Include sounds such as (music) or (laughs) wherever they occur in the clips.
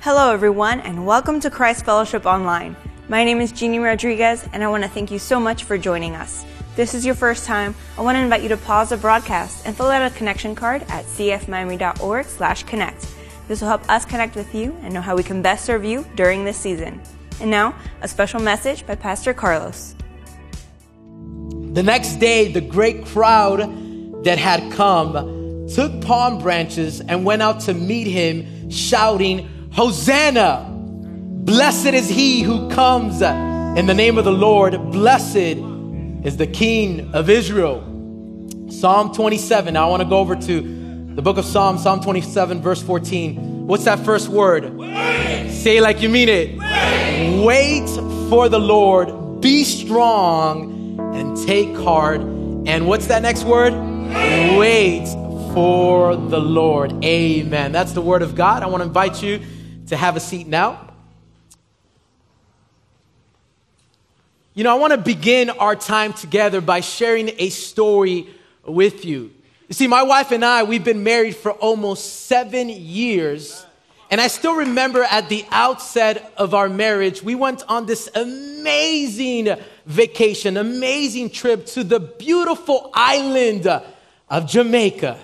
Hello, everyone, and welcome to Christ Fellowship Online. My name is Jeannie Rodriguez, and I want to thank you so much for joining us. If this is your first time, I want to invite you to pause the broadcast and fill out a connection card at cfmiami.org/connect. This will help us connect with you and know how we can best serve you during this season. And now, a special message by Pastor Carlos. The next day, the great crowd that had come took palm branches and went out to meet him, shouting, Hosanna! Blessed is he who comes in the name of the Lord. Blessed is the King of Israel. Psalm 27. Now I want to go over to the book of Psalms, Psalm 27, verse 14. What's that first word? Wait. Say like you mean it. Wait. Wait for the Lord. Be strong and take heart. And what's that next word? Wait. Wait for the Lord. Amen. That's the word of God. I want to invite you to have a seat now. You know, I want to begin our time together by sharing a story with you. You see, my wife and I, we've been married for almost seven years. And I still remember at the outset of our marriage, we went on this amazing vacation, amazing trip to the beautiful island of Jamaica.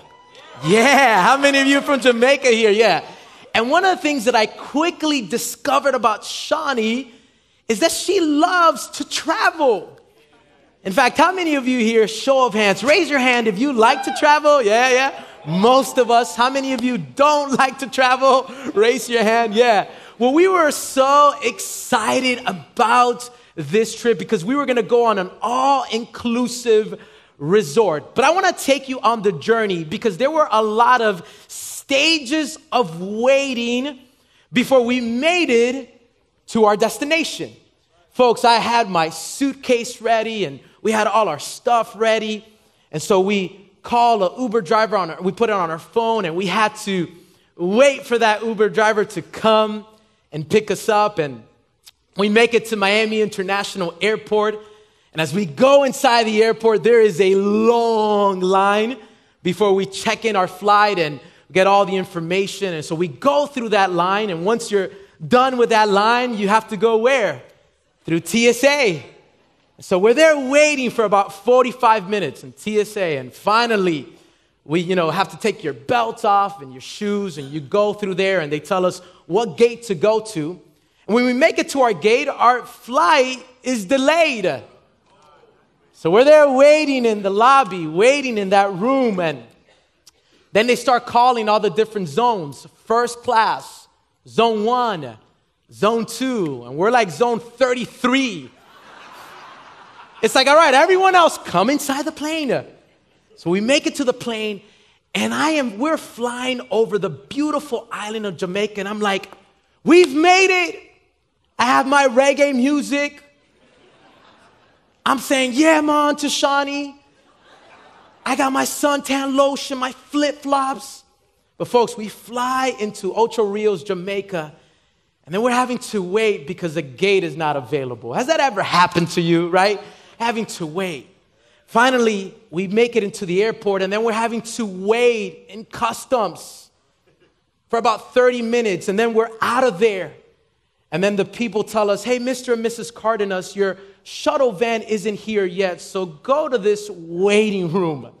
Yeah, how many of you from Jamaica here? Yeah. And one of the things that I quickly discovered about Shawnee is that she loves to travel. In fact, how many of you here, show of hands, raise your hand if you like to travel? Yeah, yeah. Most of us. How many of you don't (laughs) like to travel? Raise your hand. Yeah. Well, we were so excited about this trip because we were going to go on an all inclusive resort. But I want to take you on the journey because there were a lot of stages of waiting before we made it to our destination. Folks, I had my suitcase ready and we had all our stuff ready. And so we called an Uber driver on our, we put it on our phone and we had to wait for that Uber driver to come and pick us up and we make it to Miami International Airport. And as we go inside the airport, there is a long line before we check in our flight and get all the information. And so we go through that line, and once you're done with that line, you have to go where? Through TSA. So we're there waiting for about 45 minutes in TSA, and finally, we you know have to take your belts off and your shoes, and you go through there, and they tell us what gate to go to. And when we make it to our gate, our flight is delayed. So we're there waiting in the lobby, waiting in that room, and then they start calling all the different zones first class, zone one, zone two, and we're like zone 33. It's like, all right, everyone else, come inside the plane. So we make it to the plane, and I am, we're flying over the beautiful island of Jamaica, and I'm like, we've made it. I have my reggae music. I'm saying, yeah, man, to Shawnee. I got my suntan lotion, my flip flops. But, folks, we fly into Ocho Rios, Jamaica, and then we're having to wait because the gate is not available. Has that ever happened to you, right? Having to wait. Finally, we make it into the airport, and then we're having to wait in customs for about 30 minutes, and then we're out of there. And then the people tell us, hey, Mr. and Mrs. Cardenas, your shuttle van isn't here yet, so go to this waiting room. And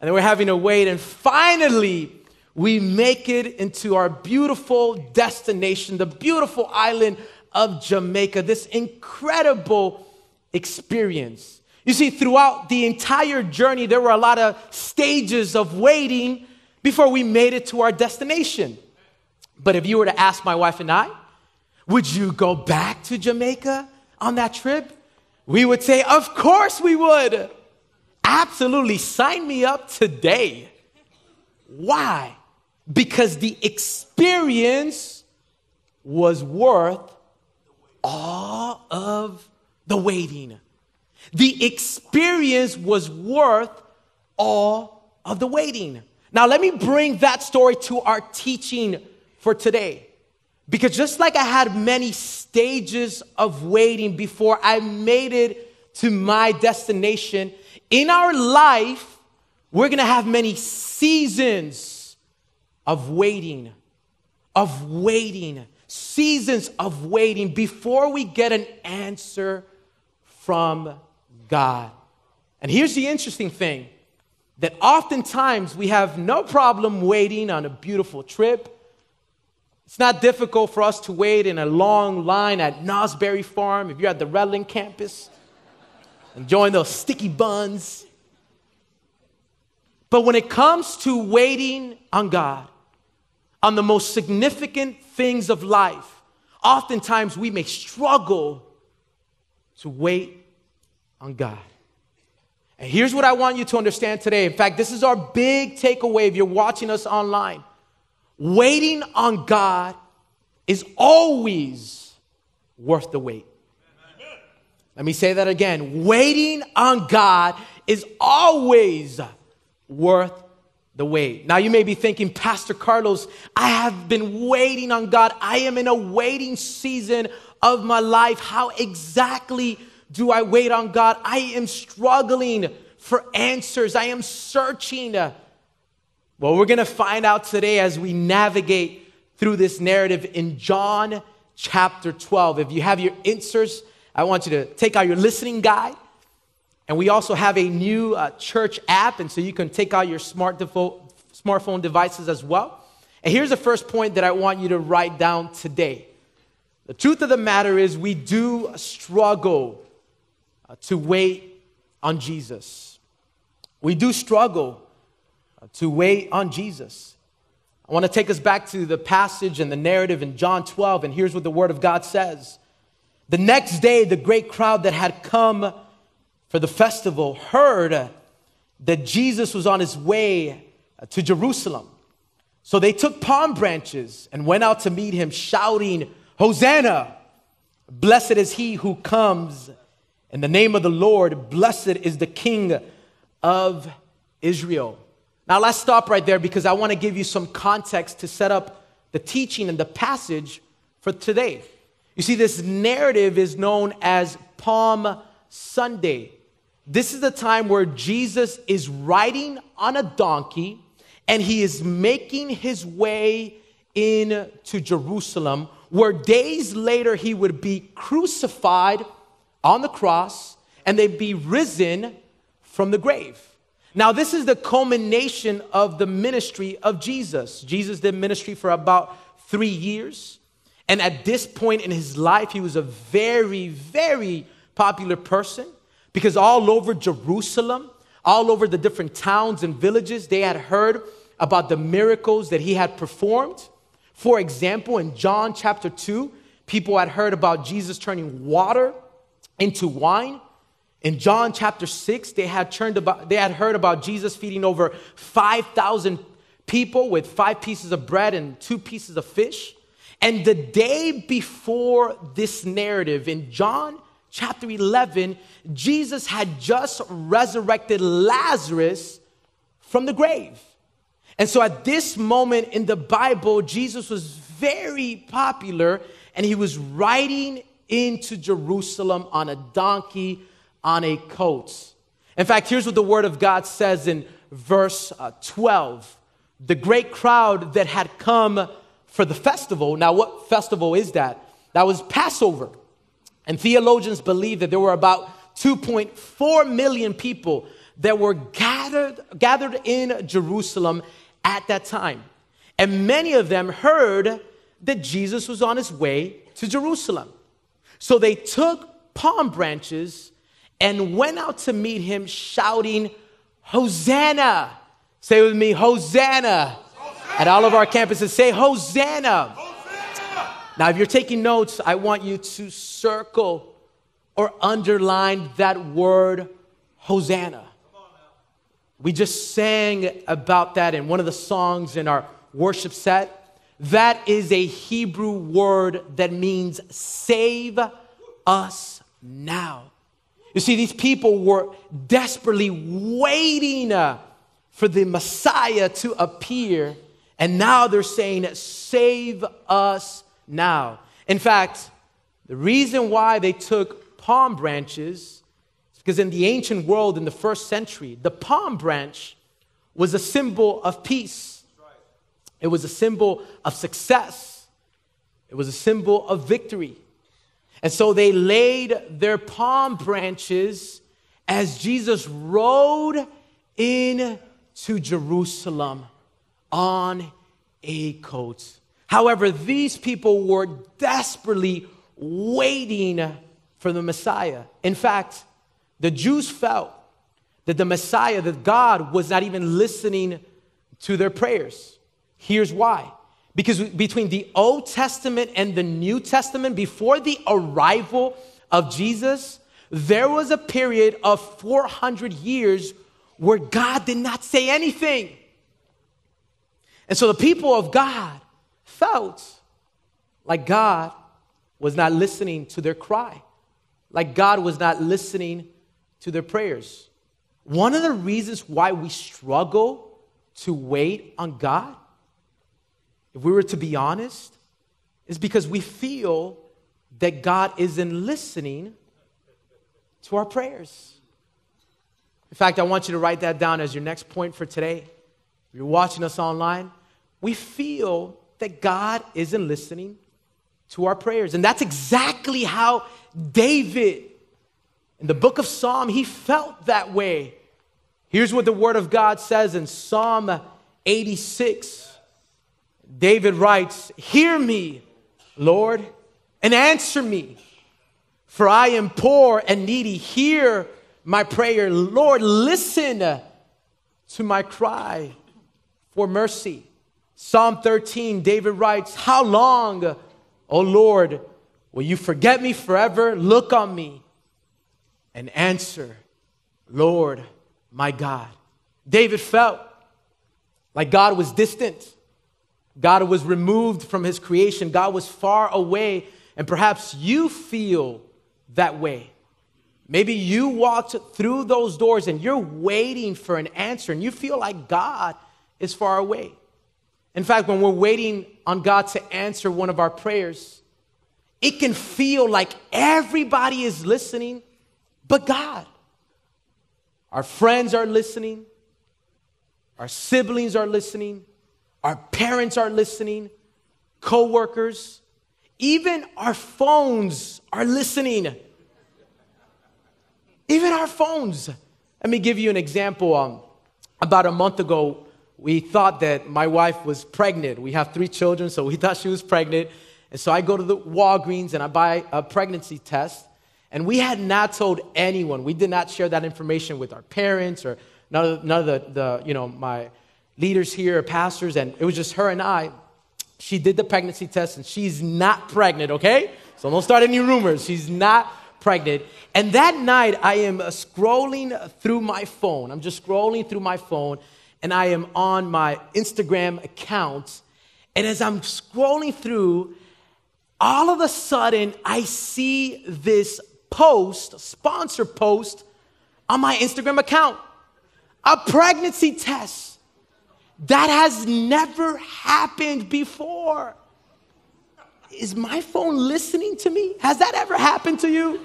then we're having to wait, and finally, we make it into our beautiful destination, the beautiful island of Jamaica, this incredible experience. You see, throughout the entire journey, there were a lot of stages of waiting before we made it to our destination. But if you were to ask my wife and I, would you go back to Jamaica on that trip? We would say, Of course we would. Absolutely. Sign me up today. Why? Because the experience was worth all of the waiting. The experience was worth all of the waiting. Now, let me bring that story to our teaching for today. Because just like I had many stages of waiting before I made it to my destination, in our life, we're gonna have many seasons of waiting of waiting, seasons of waiting before we get an answer from God. And here's the interesting thing that oftentimes we have no problem waiting on a beautiful trip. It's not difficult for us to wait in a long line at Knaus Berry Farm if you're at the Redland campus, enjoying those sticky buns. But when it comes to waiting on God, on the most significant things of life, oftentimes we may struggle to wait on God. And here's what I want you to understand today. In fact, this is our big takeaway if you're watching us online. Waiting on God is always worth the wait. Let me say that again. Waiting on God is always worth the wait. Now you may be thinking, Pastor Carlos, I have been waiting on God. I am in a waiting season of my life. How exactly do I wait on God? I am struggling for answers. I am searching. Well, we're going to find out today as we navigate through this narrative in John chapter 12. If you have your inserts, I want you to take out your listening guide. And we also have a new uh, church app, and so you can take out your smart defo- smartphone devices as well. And here's the first point that I want you to write down today. The truth of the matter is, we do struggle uh, to wait on Jesus. We do struggle to wait on Jesus. I want to take us back to the passage and the narrative in John 12, and here's what the Word of God says. The next day, the great crowd that had come for the festival heard that Jesus was on his way uh, to Jerusalem. So they took palm branches and went out to meet him, shouting, Hosanna! Blessed is he who comes in the name of the Lord, blessed is the King of Israel. Now let's stop right there because I want to give you some context to set up the teaching and the passage for today. You see, this narrative is known as Palm Sunday. This is the time where Jesus is riding on a donkey and he is making his way into Jerusalem, where days later he would be crucified on the cross and they'd be risen from the grave. Now, this is the culmination of the ministry of Jesus. Jesus did ministry for about three years. And at this point in his life, he was a very, very popular person because all over Jerusalem, all over the different towns and villages, they had heard about the miracles that he had performed. For example, in John chapter 2, people had heard about Jesus turning water into wine. In John chapter 6, they had, turned about, they had heard about Jesus feeding over 5,000 people with five pieces of bread and two pieces of fish. And the day before this narrative, in John chapter 11, Jesus had just resurrected Lazarus from the grave. And so at this moment in the Bible, Jesus was very popular and he was riding into Jerusalem on a donkey, on a coat. In fact, here's what the Word of God says in verse uh, 12 the great crowd that had come for the festival. Now, what festival is that? That was Passover. And theologians believe that there were about 2.4 million people that were gathered, gathered in Jerusalem at that time. And many of them heard that Jesus was on his way to Jerusalem. So they took palm branches and went out to meet him, shouting, Hosanna! Say with me, Hosanna! Hosanna! At all of our campuses, say Hosanna! Hosanna! Now, if you're taking notes, I want you to circle or underline that word, Hosanna. We just sang about that in one of the songs in our worship set. That is a Hebrew word that means save us now. You see, these people were desperately waiting uh, for the Messiah to appear, and now they're saying, Save us now. In fact, the reason why they took palm branches is because in the ancient world, in the first century, the palm branch was a symbol of peace It was a symbol of success, it was a symbol of victory. And so they laid their palm branches as Jesus rode into Jerusalem on a coat. However, these people were desperately waiting for the Messiah. In fact, the Jews felt that the Messiah, that God was not even listening to their prayers. Here's why. Because between the Old Testament and the New Testament, before the arrival of Jesus, there was a period of 400 years where God did not say anything. And so the people of God felt like God was not listening to their cry, like God was not listening to their prayers. One of the reasons why we struggle to wait on God, if we were to be honest, is because we feel that God isn't listening to our prayers. In fact, I want you to write that down as your next point for today. If you're watching us online, we feel that God isn't listening to our prayers. And that's exactly how David, in the book of Psalm, he felt that way. Here's what the word of God says in Psalm 86. David writes, Hear me, Lord, and answer me, for I am poor and needy. Hear my prayer. Lord, listen to my cry for mercy. Psalm 13, David writes, How long, O Lord, will you forget me forever? Look on me and answer, Lord, my God. David felt like God was distant. God was removed from his creation. God was far away. And perhaps you feel that way. Maybe you walked through those doors and you're waiting for an answer and you feel like God is far away. In fact, when we're waiting on God to answer one of our prayers, it can feel like everybody is listening but God. Our friends are listening, our siblings are listening, our parents are listening, coworkers, even our phones are listening. Even our phones. Let me give you an example. Um, about a month ago, we thought that my wife was pregnant. We have three children, so we (laughs) thought she was pregnant. And so I go to the Walgreens and I buy a pregnancy test. And we had not told anyone. We did not share that information with our parents or none of, none of the, the, you know, my leaders here, pastors, and it was just her and I. She did the pregnancy test and she's not pregnant, okay? So don't start any rumors. She's not pregnant. And that night, I am uh, scrolling through my phone. I'm just scrolling through my phone and I am on my Instagram account. And as I'm scrolling through, all of a sudden I see this post, sponsor post on my Instagram account. A pregnancy test. That has never happened before. Is my phone listening to me? Has that ever happened to you?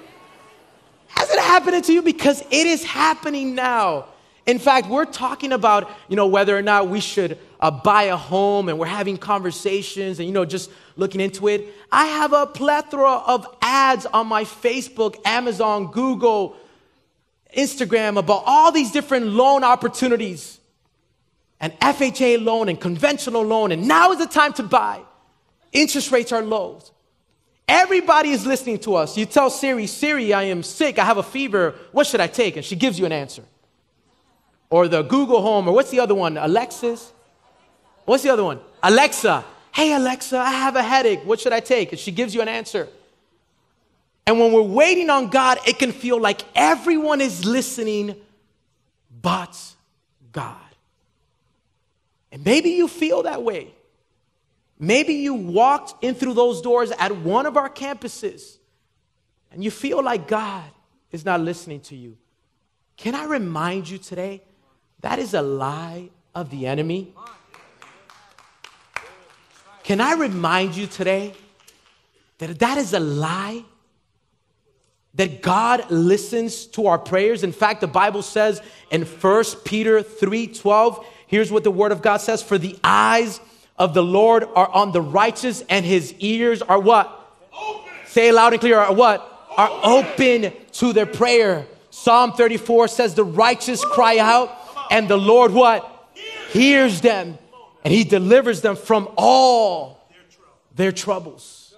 Has it happened to you? Because it is happening now. In fact, we're talking about, you know, whether or not we should uh, buy a home and we're having conversations and, you know, just looking into it. I have a plethora of ads on my Facebook, Amazon, Google, Instagram about all these different loan opportunities and FHA loan and conventional loan. And now is the time to buy. Interest rates are low. Everybody is listening to us. You tell Siri, Siri, I am sick. I have a fever. What should I take? And she gives you an answer or the Google Home, or what's the other one? Alexis? What's the other one? Alexa. Hey, Alexa, I have a headache. What should I take? And she gives you an answer. And when we're waiting on God, it can feel like everyone is listening but God. And maybe you feel that way. Maybe you walked in through those doors at one of our campuses and you feel like God is not listening to you. Can I remind you today that is a lie of the enemy. Can I remind you today that that is a lie? That God listens to our prayers. In fact, the Bible says in 1 Peter 3 12, here's what the word of God says For the eyes of the Lord are on the righteous, and his ears are what? Open. Say loud and clear, are what? Open. Are open to their prayer. Psalm 34 says, The righteous cry out, and the Lord what? Hears them, and he delivers them from all their troubles.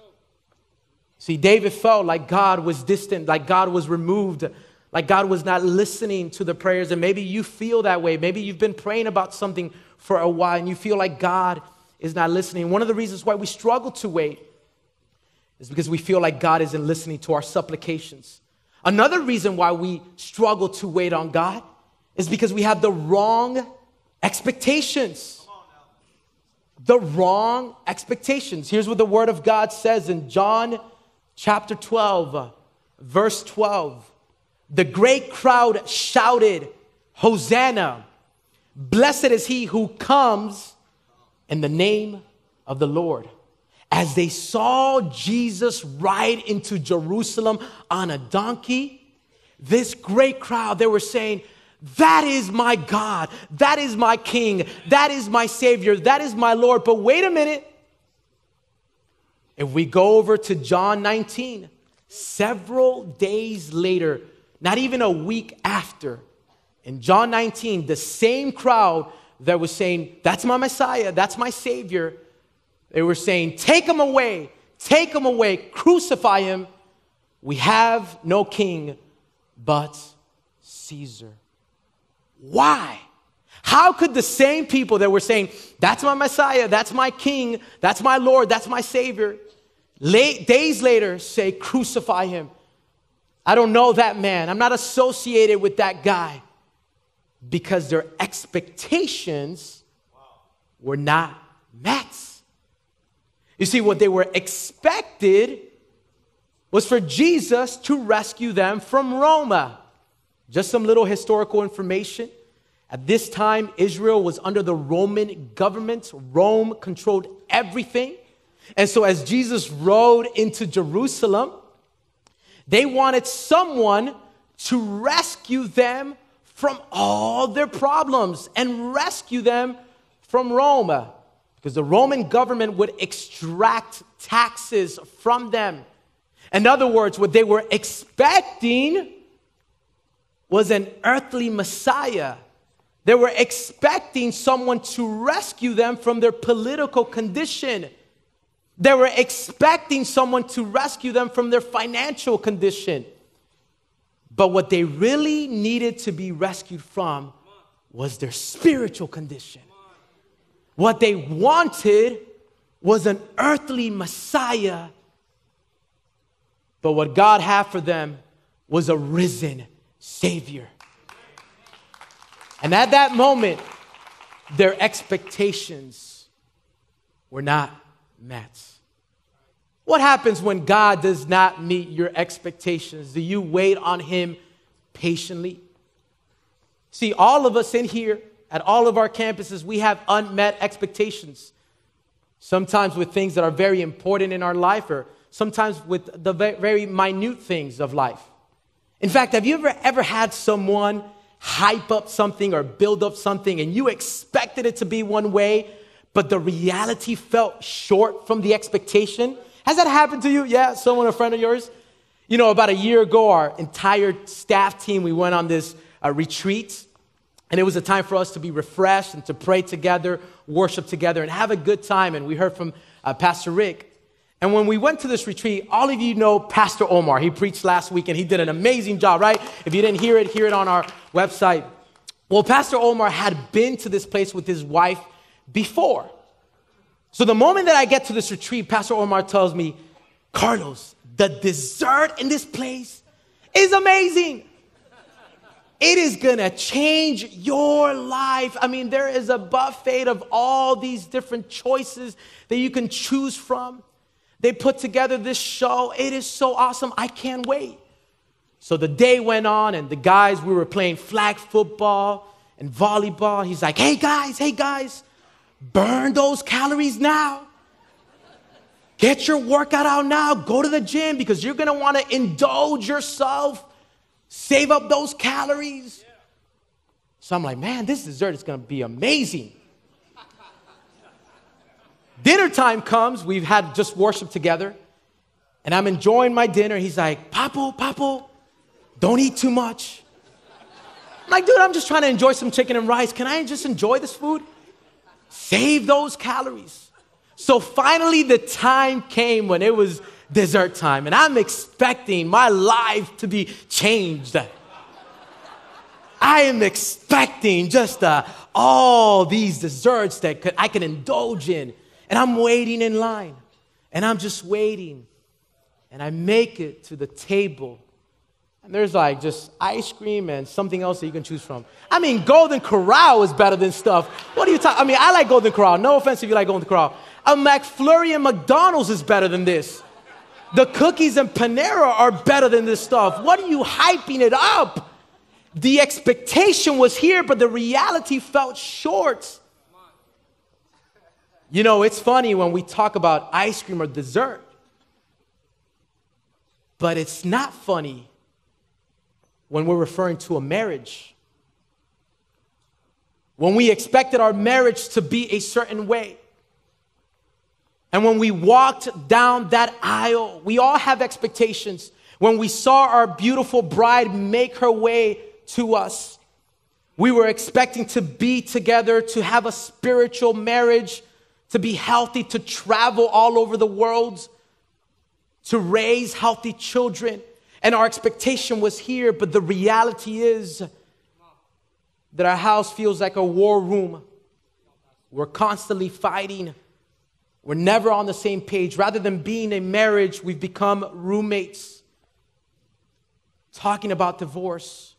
See, David felt like God was distant, like God was removed, like God was not listening to the prayers. And maybe you feel that way. Maybe you've been praying about something for a while and you feel like God is not listening. One of the reasons why we struggle to wait is because we feel like God isn't listening to our supplications. Another reason why we struggle to wait on God is because we have the wrong expectations. The wrong expectations. Here's what the Word of God says in John chapter 12, verse 12. The great crowd shouted, Hosanna! Blessed is he who comes in the name of the Lord. As they saw Jesus ride into Jerusalem on a donkey, this great crowd, they were saying, That is my God. That is my King. That is my Savior. That is my Lord. But wait a minute. If we go over to John 19, several days later, not even a week after, in John 19, the same crowd that was saying, That's my Messiah, that's my Savior, they were saying, Take him away, take him away, crucify him. We have no king but Caesar. Why? How could the same people that were saying, That's my Messiah, that's my king, that's my Lord, that's my Savior, late, days later say, Crucify him? I don't know that man. I'm not associated with that guy because their expectations were not met. You see, what they were expected was for Jesus to rescue them from Roma. Just some little historical information. At this time, Israel was under the Roman government. Rome controlled everything. And so, as Jesus rode into Jerusalem, they wanted someone to rescue them from all their problems and rescue them from Rome. Because the Roman government would extract taxes from them. In other words, what they were expecting was an earthly Messiah. They were expecting someone to rescue them from their political condition. They were expecting someone to rescue them from their financial condition. But what they really needed to be rescued from was their spiritual condition. What they wanted was an earthly Messiah. But what God had for them was a risen Savior. And at that moment, their expectations were not met. What happens when God does not meet your expectations? Do you wait on Him patiently? See, all of us in here, at all of our campuses, we have unmet expectations. Sometimes with things that are very important in our life, or sometimes with the very minute things of life. In fact, have you ever, ever had someone hype up something or build up something and you expected it to be one way, but the reality felt short from the expectation? Has that happened to you? Yeah, someone, a friend of yours? You know, about a year ago, our entire staff team, we went on this uh, retreat. And it was a time for us to be refreshed and to pray together, worship together, and have a good time. And we heard from uh, Pastor Rick. And when we went to this retreat, all of you know Pastor Omar. He preached last week and he did an amazing job, right? If you didn't hear it, hear it on our website. Well, Pastor Omar had been to this place with his wife before. So the moment that I get to this retreat, Pastor Omar tells me, Carlos, the dessert in this place is amazing. It is gonna change your life. I mean, there is a buffet of all these different choices that you can choose from. They put together this show. It is so awesome. I can't wait. So the day went on, and the guys, we were playing flag football and volleyball. He's like, hey guys, hey guys, Burn those calories now. Get your workout out now. Go to the gym because you're going to want to indulge yourself. Save up those calories. So I'm like, man, this dessert is going to be amazing. Dinner time comes, we've had just worship together, and I'm enjoying my dinner. He's like, Papo, Papo, don't eat too much. I'm like, dude, I'm just trying to enjoy some chicken and rice. Can I just enjoy this food? Save those calories. So finally, the time came when it was dessert time, and I'm expecting my life to be changed. I am expecting just uh, all these desserts that could, I can indulge in. And I'm waiting in line. And I'm just waiting. And I make it to the table. And there's like just ice cream and something else that you can choose from. I mean, Golden Corral is better than stuff. What are you talking? I mean, I like Golden Corral. No offense if you like Golden Corral. A McFlurry and McDonald's is better than this. The cookies and Panera are better than this stuff. What are you hyping it up? The expectation was here, but the reality felt short. You know, it's funny when we talk about ice cream or dessert, but it's not funny when we're referring to a marriage. When we expected our marriage to be a certain way. And when we walked down that aisle, we all have expectations. When we saw our beautiful bride make her way to us. We were expecting to be together, to have a spiritual marriage, to be healthy, to travel all over the world, to raise healthy children. And our expectation was here, but the reality is that our house feels like a war room. We're constantly fighting. We're never on the same page. Rather than being a marriage, we've become roommates, talking about divorce.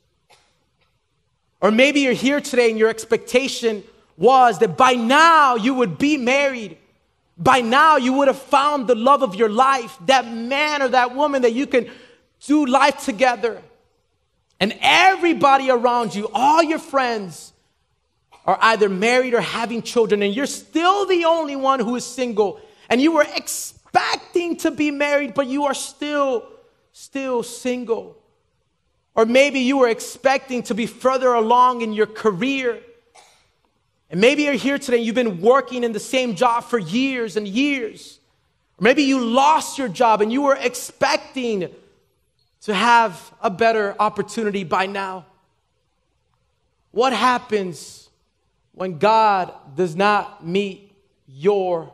Or maybe you're here today and your expectation was that by now you would be married. By now you would have found the love of your life, that man or that woman that you can do life together. And everybody around you, all your friends, are either married or having children, and you're still the only one who is single. And you were expecting to be married, but you are still, still single. Or maybe you were expecting to be further along in your career. And maybe you're here today you've been working in the same job for years and years. Or maybe you lost your job and you were expecting to have a better opportunity by now. What happens when God does not meet your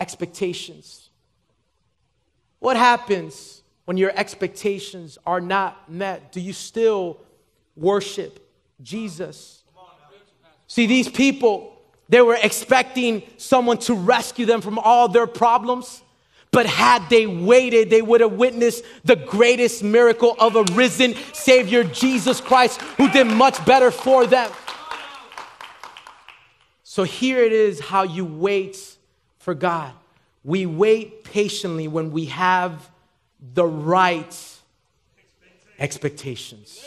expectations? What happens when your expectations are not met? Do you still worship Jesus? See, these people, they were expecting someone to rescue them from all their problems. But had they waited, they would have witnessed the greatest miracle of a risen Savior, Jesus Christ, who did much better for them. So here it is how you wait for God. We wait patiently when we have the right expectations.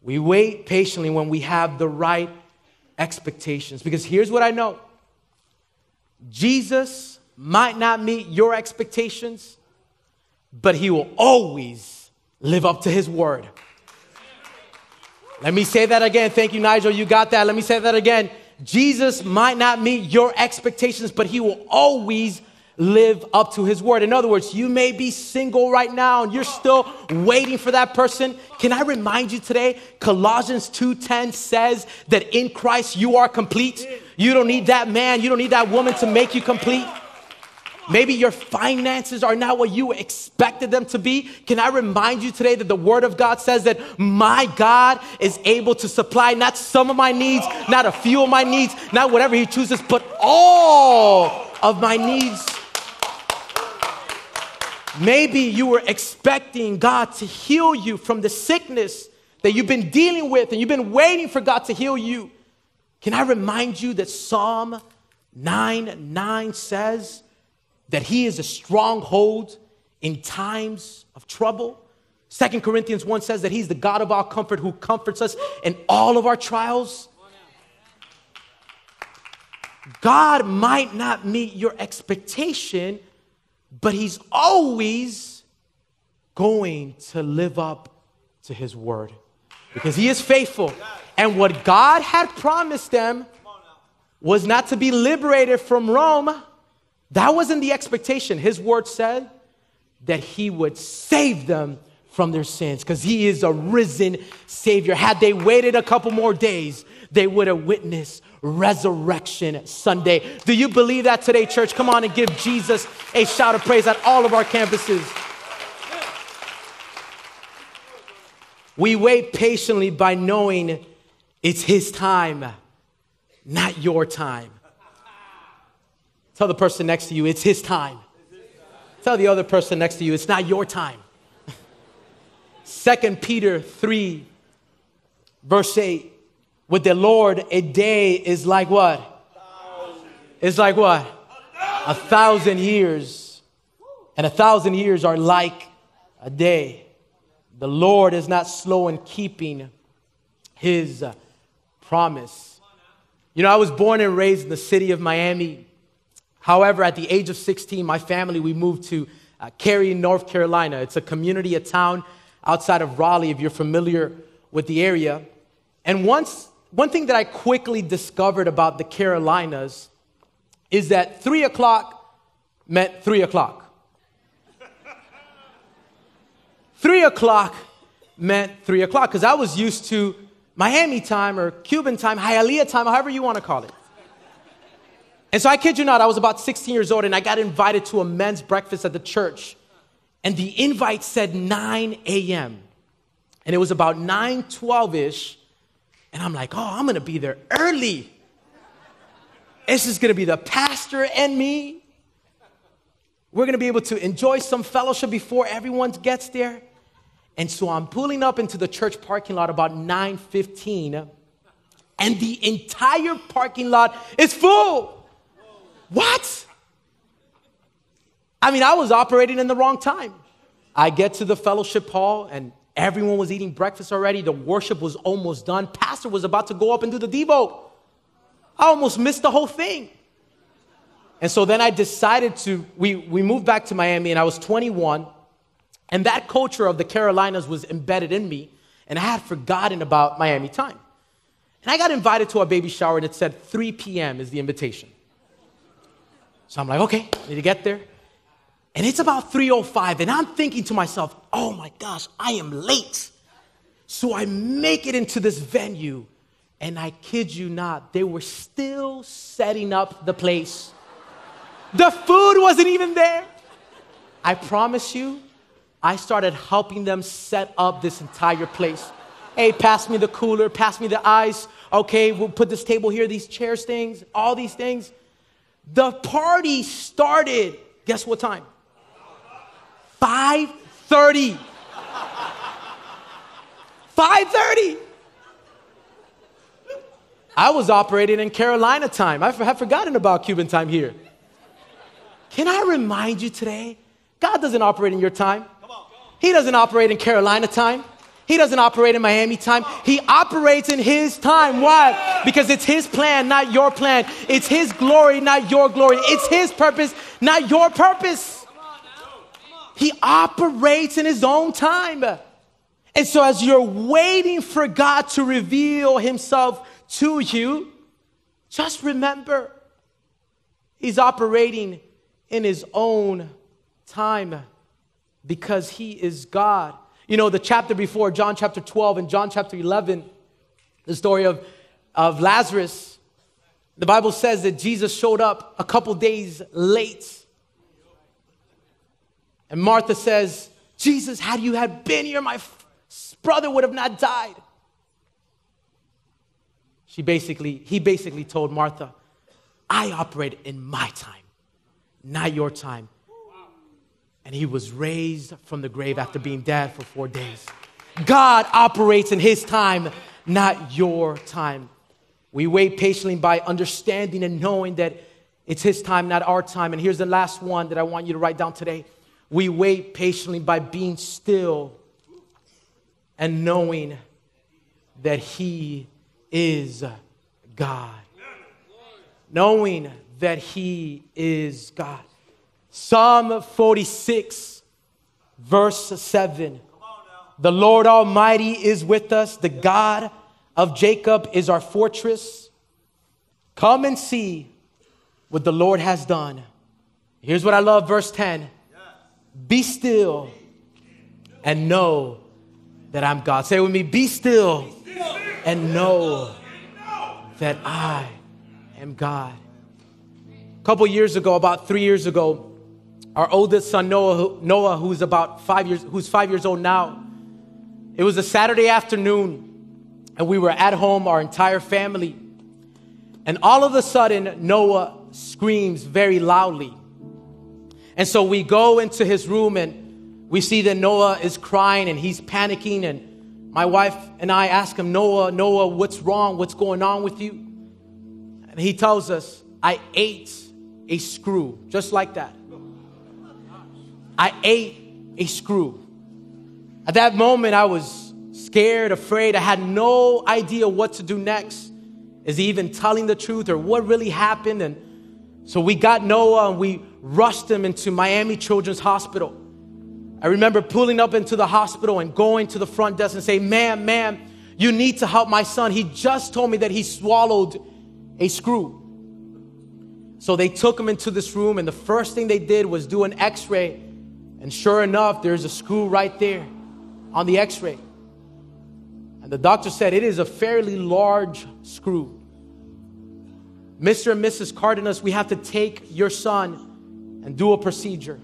We wait patiently when we have the right expectations. Because here's what I know Jesus might not meet your expectations, but he will always live up to his word. Let me say that again. Thank you, Nigel. You got that. Let me say that again. Jesus might not meet your expectations, but he will always live up to his word. In other words, you may be single right now and you're still waiting for that person. Can I remind you today, Colossians 2:10 says that in Christ you are complete. You don't need that man, you don't need that woman to make you complete. Maybe your finances are not what you expected them to be. Can I remind you today that the Word of God says that my God is able to supply not some of my needs, not a few of my needs, not whatever He chooses, but all of my needs. Maybe you were expecting God to heal you from the sickness that you've been dealing with and you've been waiting for God to heal you. Can I remind you that Psalm 9 9 says that He is a stronghold in times of trouble? Second Corinthians 1 says that He's the God of all comfort who comforts us in all of our trials. God might not meet your expectation but he's always going to live up to his word because he is faithful. And what God had promised them, was not to be liberated from Rome. That wasn't the expectation. His word said that he would save them from their sins because he is a risen Savior. Had they waited a couple more days, they would have witnessed Resurrection Sunday. Do you believe that today, church? Come on and give Jesus a shout of praise at all of our campuses. We wait patiently by knowing it's His time, not your time. Tell the person next to you, it's His time. Tell the other person next to you, it's not your time. (laughs) Second Peter 3, verse 8. With the Lord, a day is like what? It's like what? A thousand years. And a thousand years are like a day. The Lord is not slow in keeping his uh, promise. You know, I was born and raised in the city of Miami. However, at the age of 16, my family, we moved to uh, Cary, North Carolina. It's a community, a town outside of Raleigh, if you're familiar with the area. And once, one thing that I quickly discovered about the Carolinas is that three o'clock meant three o'clock. three o'clock meant three o'clock because I was used to Miami time or Cuban time, Hialeah time, however you want to call it. And so I kid you not, I was about 16 years old and I got invited to a men's breakfast at the church. And the invite said 9 a.m. And it was about 9 12 ish. And I'm like, oh, I'm gonna be there early. This is gonna be the pastor and me. We're gonna be able to enjoy some fellowship before everyone gets there. And so I'm pulling up into the church parking lot about 9:15, and the entire parking lot is full. What? I mean, I was operating in the wrong time. I get to the fellowship hall, and everyone was eating breakfast already. The worship was almost done. Pastor was about to go up and do the Devo. I almost missed the whole thing. And so then I decided to, we, we moved back to Miami, and I was 21. And that culture of the Carolinas was embedded in me, and I had forgotten about Miami time. And I got invited to a baby shower, and it said 3 p.m. is the invitation. So I'm like, okay, need to get there. And it's about 3:05, and I'm thinking to myself, oh my gosh, I am late. So I make it into this venue, and I kid you not, they were still setting up the place. The food wasn't even there. I promise you, I started helping them set up this entire place. Hey, pass me the cooler, pass me the ice. Okay, we'll put this table here, these chairs, things, all these things. The party started, guess what time? 5:30. 5:30. I was operating in Carolina time. I have forgotten about Cuban time here. Can I remind you today? God doesn't operate in your time. He doesn't operate in Carolina time. He doesn't operate in Miami time. He operates in His time. Why? Because it's His plan, not your plan. It's His glory, not your glory. It's His purpose, not your purpose. He operates in His own time. And so, as you're waiting for God to reveal Himself to you, just remember He's operating in His own time because he is God. You know, the chapter before, John chapter 12 and John chapter 11, the story of, of Lazarus, the Bible says that Jesus showed up a couple days late. And Martha says, Jesus, had you had been here, my brother would have not died. She basically, he basically told Martha, I operate in my time, not your time and he was raised from the grave after being dead for four days. God operates in his time, not your time. We wait patiently by understanding and knowing that it's his time, not our time. And here's the last one that I want you to write down today. We wait patiently by being still and knowing that he is God. Knowing that he is God. Psalm 46, verse 7. The Lord Almighty is with us. The God of Jacob is our fortress. Come and see what the Lord has done. Here's what I love, verse 10 Be still and know that I'm God. Say with me, Be still and know that I am God. A couple years ago, about three years ago, our oldest son Noah, Noah, who's about five years, who's five years old now, it was a Saturday afternoon, and we were at home, our entire family, and all of a sudden Noah screams very loudly. And so we go into his room and we see that Noah is crying and he's panicking. And my wife and I ask him, Noah, Noah, what's wrong? What's going on with you? And he tells us, I ate a screw, just like that. I ate a screw. At that moment, I was scared, afraid. I had no idea what to do next. Is he even telling the truth or what really happened? And so we got Noah and we rushed him into Miami Children's Hospital. I remember pulling up into the hospital and going to the front desk and saying, Ma'am, ma'am, you need to help my son. He just told me that he swallowed a screw. So they took him into this room, and the first thing they did was do an x ray. And sure enough, there's a screw right there on the x ray. And the doctor said it is a fairly large screw. Mr. and Mrs. Cardenas, we have to take your son and do a procedure.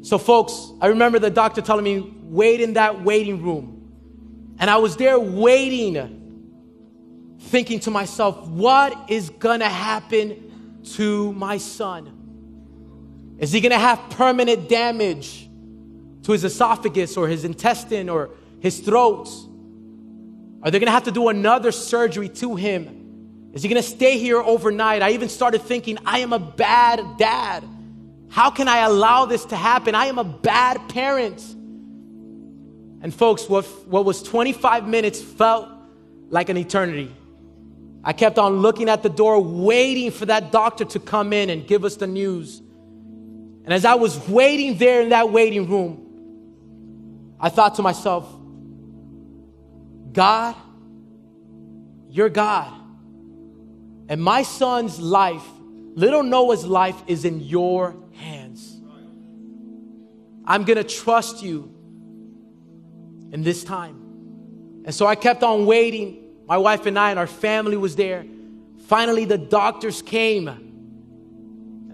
So, folks, I remember the doctor telling me, wait in that waiting room. And I was there waiting, thinking to myself, what is gonna happen to my son? Is he gonna have permanent damage to his esophagus or his intestine or his throat? Are they gonna have to do another surgery to him? Is he going to stay here overnight? I even started thinking, I am a bad dad. How can I allow this to happen? I am a bad parent. And folks, what, what was 25 minutes felt like an eternity. I kept on looking at the door, waiting for that doctor to come in and give us the news. And as I was waiting there in that waiting room, I thought to myself, God, you're God. And my son's life, little Noah's life, is in your hands. I'm going to trust you in this time. And so I kept on waiting. My wife and I and our family was there. Finally, the doctors came.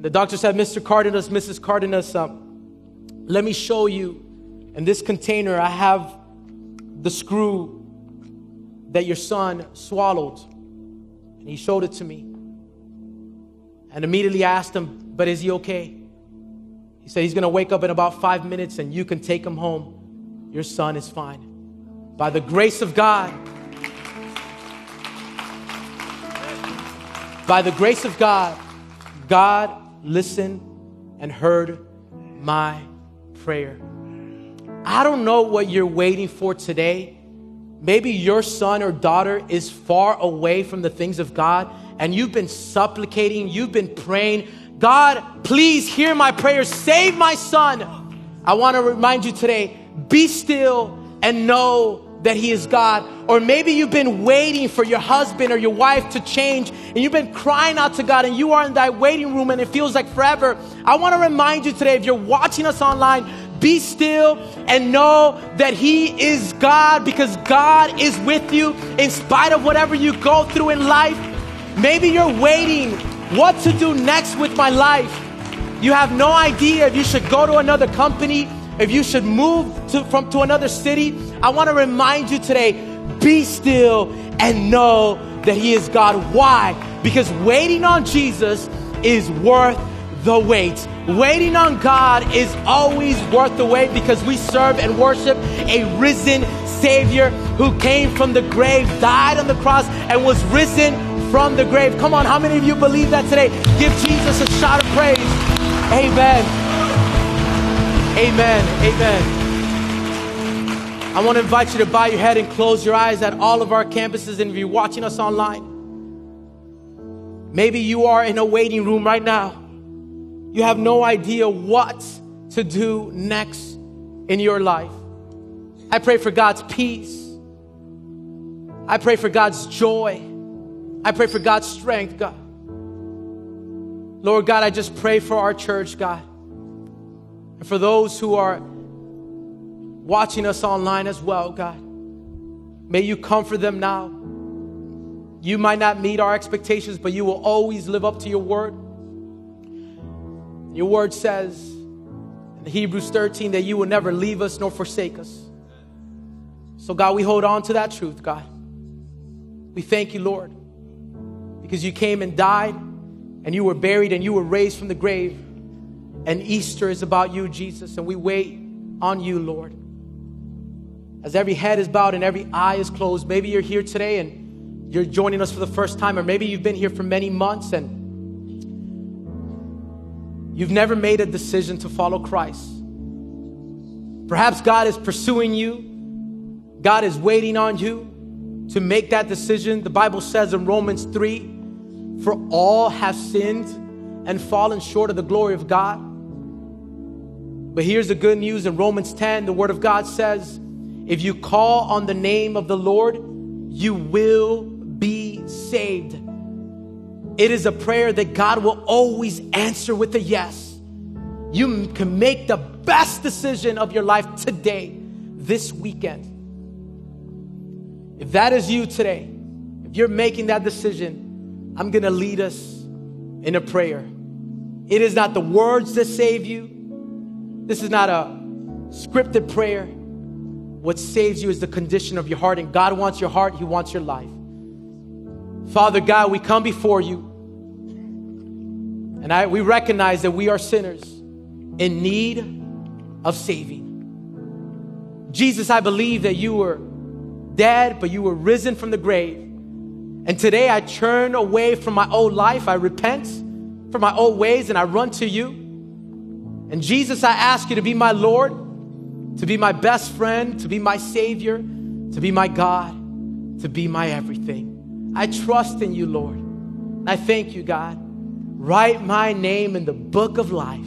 The doctor said, Mr. Cardenas, Mrs. Cardenas, um, let me show you. In this container, I have the screw that your son swallowed. And he showed it to me. And immediately asked him, But is he okay? He said, He's going to wake up in about five minutes and you can take him home. Your son is fine. By the grace of God, by the grace of God, God listened and heard my prayer. I don't know what you're waiting for today. Maybe your son or daughter is far away from the things of God and you've been supplicating, you've been praying, God, please hear my prayer, save my son. I want to remind you today be still and know that He is God. Or maybe you've been waiting for your husband or your wife to change and you've been crying out to God and you are in that waiting room and it feels like forever. I want to remind you today if you're watching us online, be still and know that He is God because God is with you in spite of whatever you go through in life. Maybe you're waiting what to do next with my life. You have no idea if you should go to another company, if you should move to, from, to another city. I want to remind you today be still and know that He is God. Why? Because waiting on Jesus is worth the wait. Waiting on God is always worth the wait because we serve and worship a risen Savior who came from the grave, died on the cross, and was risen from the grave. Come on, how many of you believe that today? Give Jesus a shout of praise. Amen. Amen. Amen. I want to invite you to bow your head and close your eyes at all of our campuses. And if you're watching us online, maybe you are in a waiting room right now you have no idea what to do next in your life. I pray for God's peace. I pray for God's joy. I pray for God's strength, God. Lord God, I just pray for our church, God. And for those who are watching us online as well, God. May you comfort them now. You might not meet our expectations, but you will always live up to your word. Your word says in Hebrews 13 that you will never leave us nor forsake us. So, God, we hold on to that truth, God. We thank you, Lord, because you came and died, and you were buried, and you were raised from the grave. And Easter is about you, Jesus, and we wait on you, Lord. As every head is bowed and every eye is closed, maybe you're here today and you're joining us for the first time, or maybe you've been here for many months and you've never made a decision to follow Christ. Perhaps God is pursuing you, God is waiting on you to make that decision. The Bible says in Romans 3 For all have sinned and fallen short of the glory of God. But here's the good news in Romans 10, the Word of God says, If you call on the name of the Lord, you will be saved. It is a prayer that God will always answer with a yes. You can make the best decision of your life today, this weekend. If that is you today, if you're making that decision, I'm gonna lead us in a prayer. It is not the words that save you, this is not a scripted prayer. What saves you is the condition of your heart, and God wants your heart, He wants your life. Father God, we come before you, and I, we recognize that we are sinners in need of saving. Jesus, I believe that you were dead, but you were risen from the grave. And today I turn away from my old life. I repent from my old ways and I run to you. And Jesus, I ask you to be my Lord, to be my best friend, to be my Savior, to be my God, to be my everything. I trust in you, Lord. I thank you, God. Write my name in the book of life.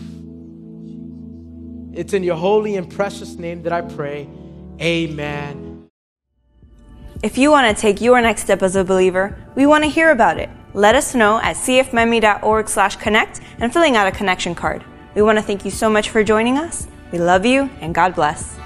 It's in your holy and precious name that I pray. Amen. If you want to take your next step as a believer, we want to hear about it. Let us know at cfmiami.org slash connect and filling out a connection card. We want to thank you so much for joining us. We love you and God bless.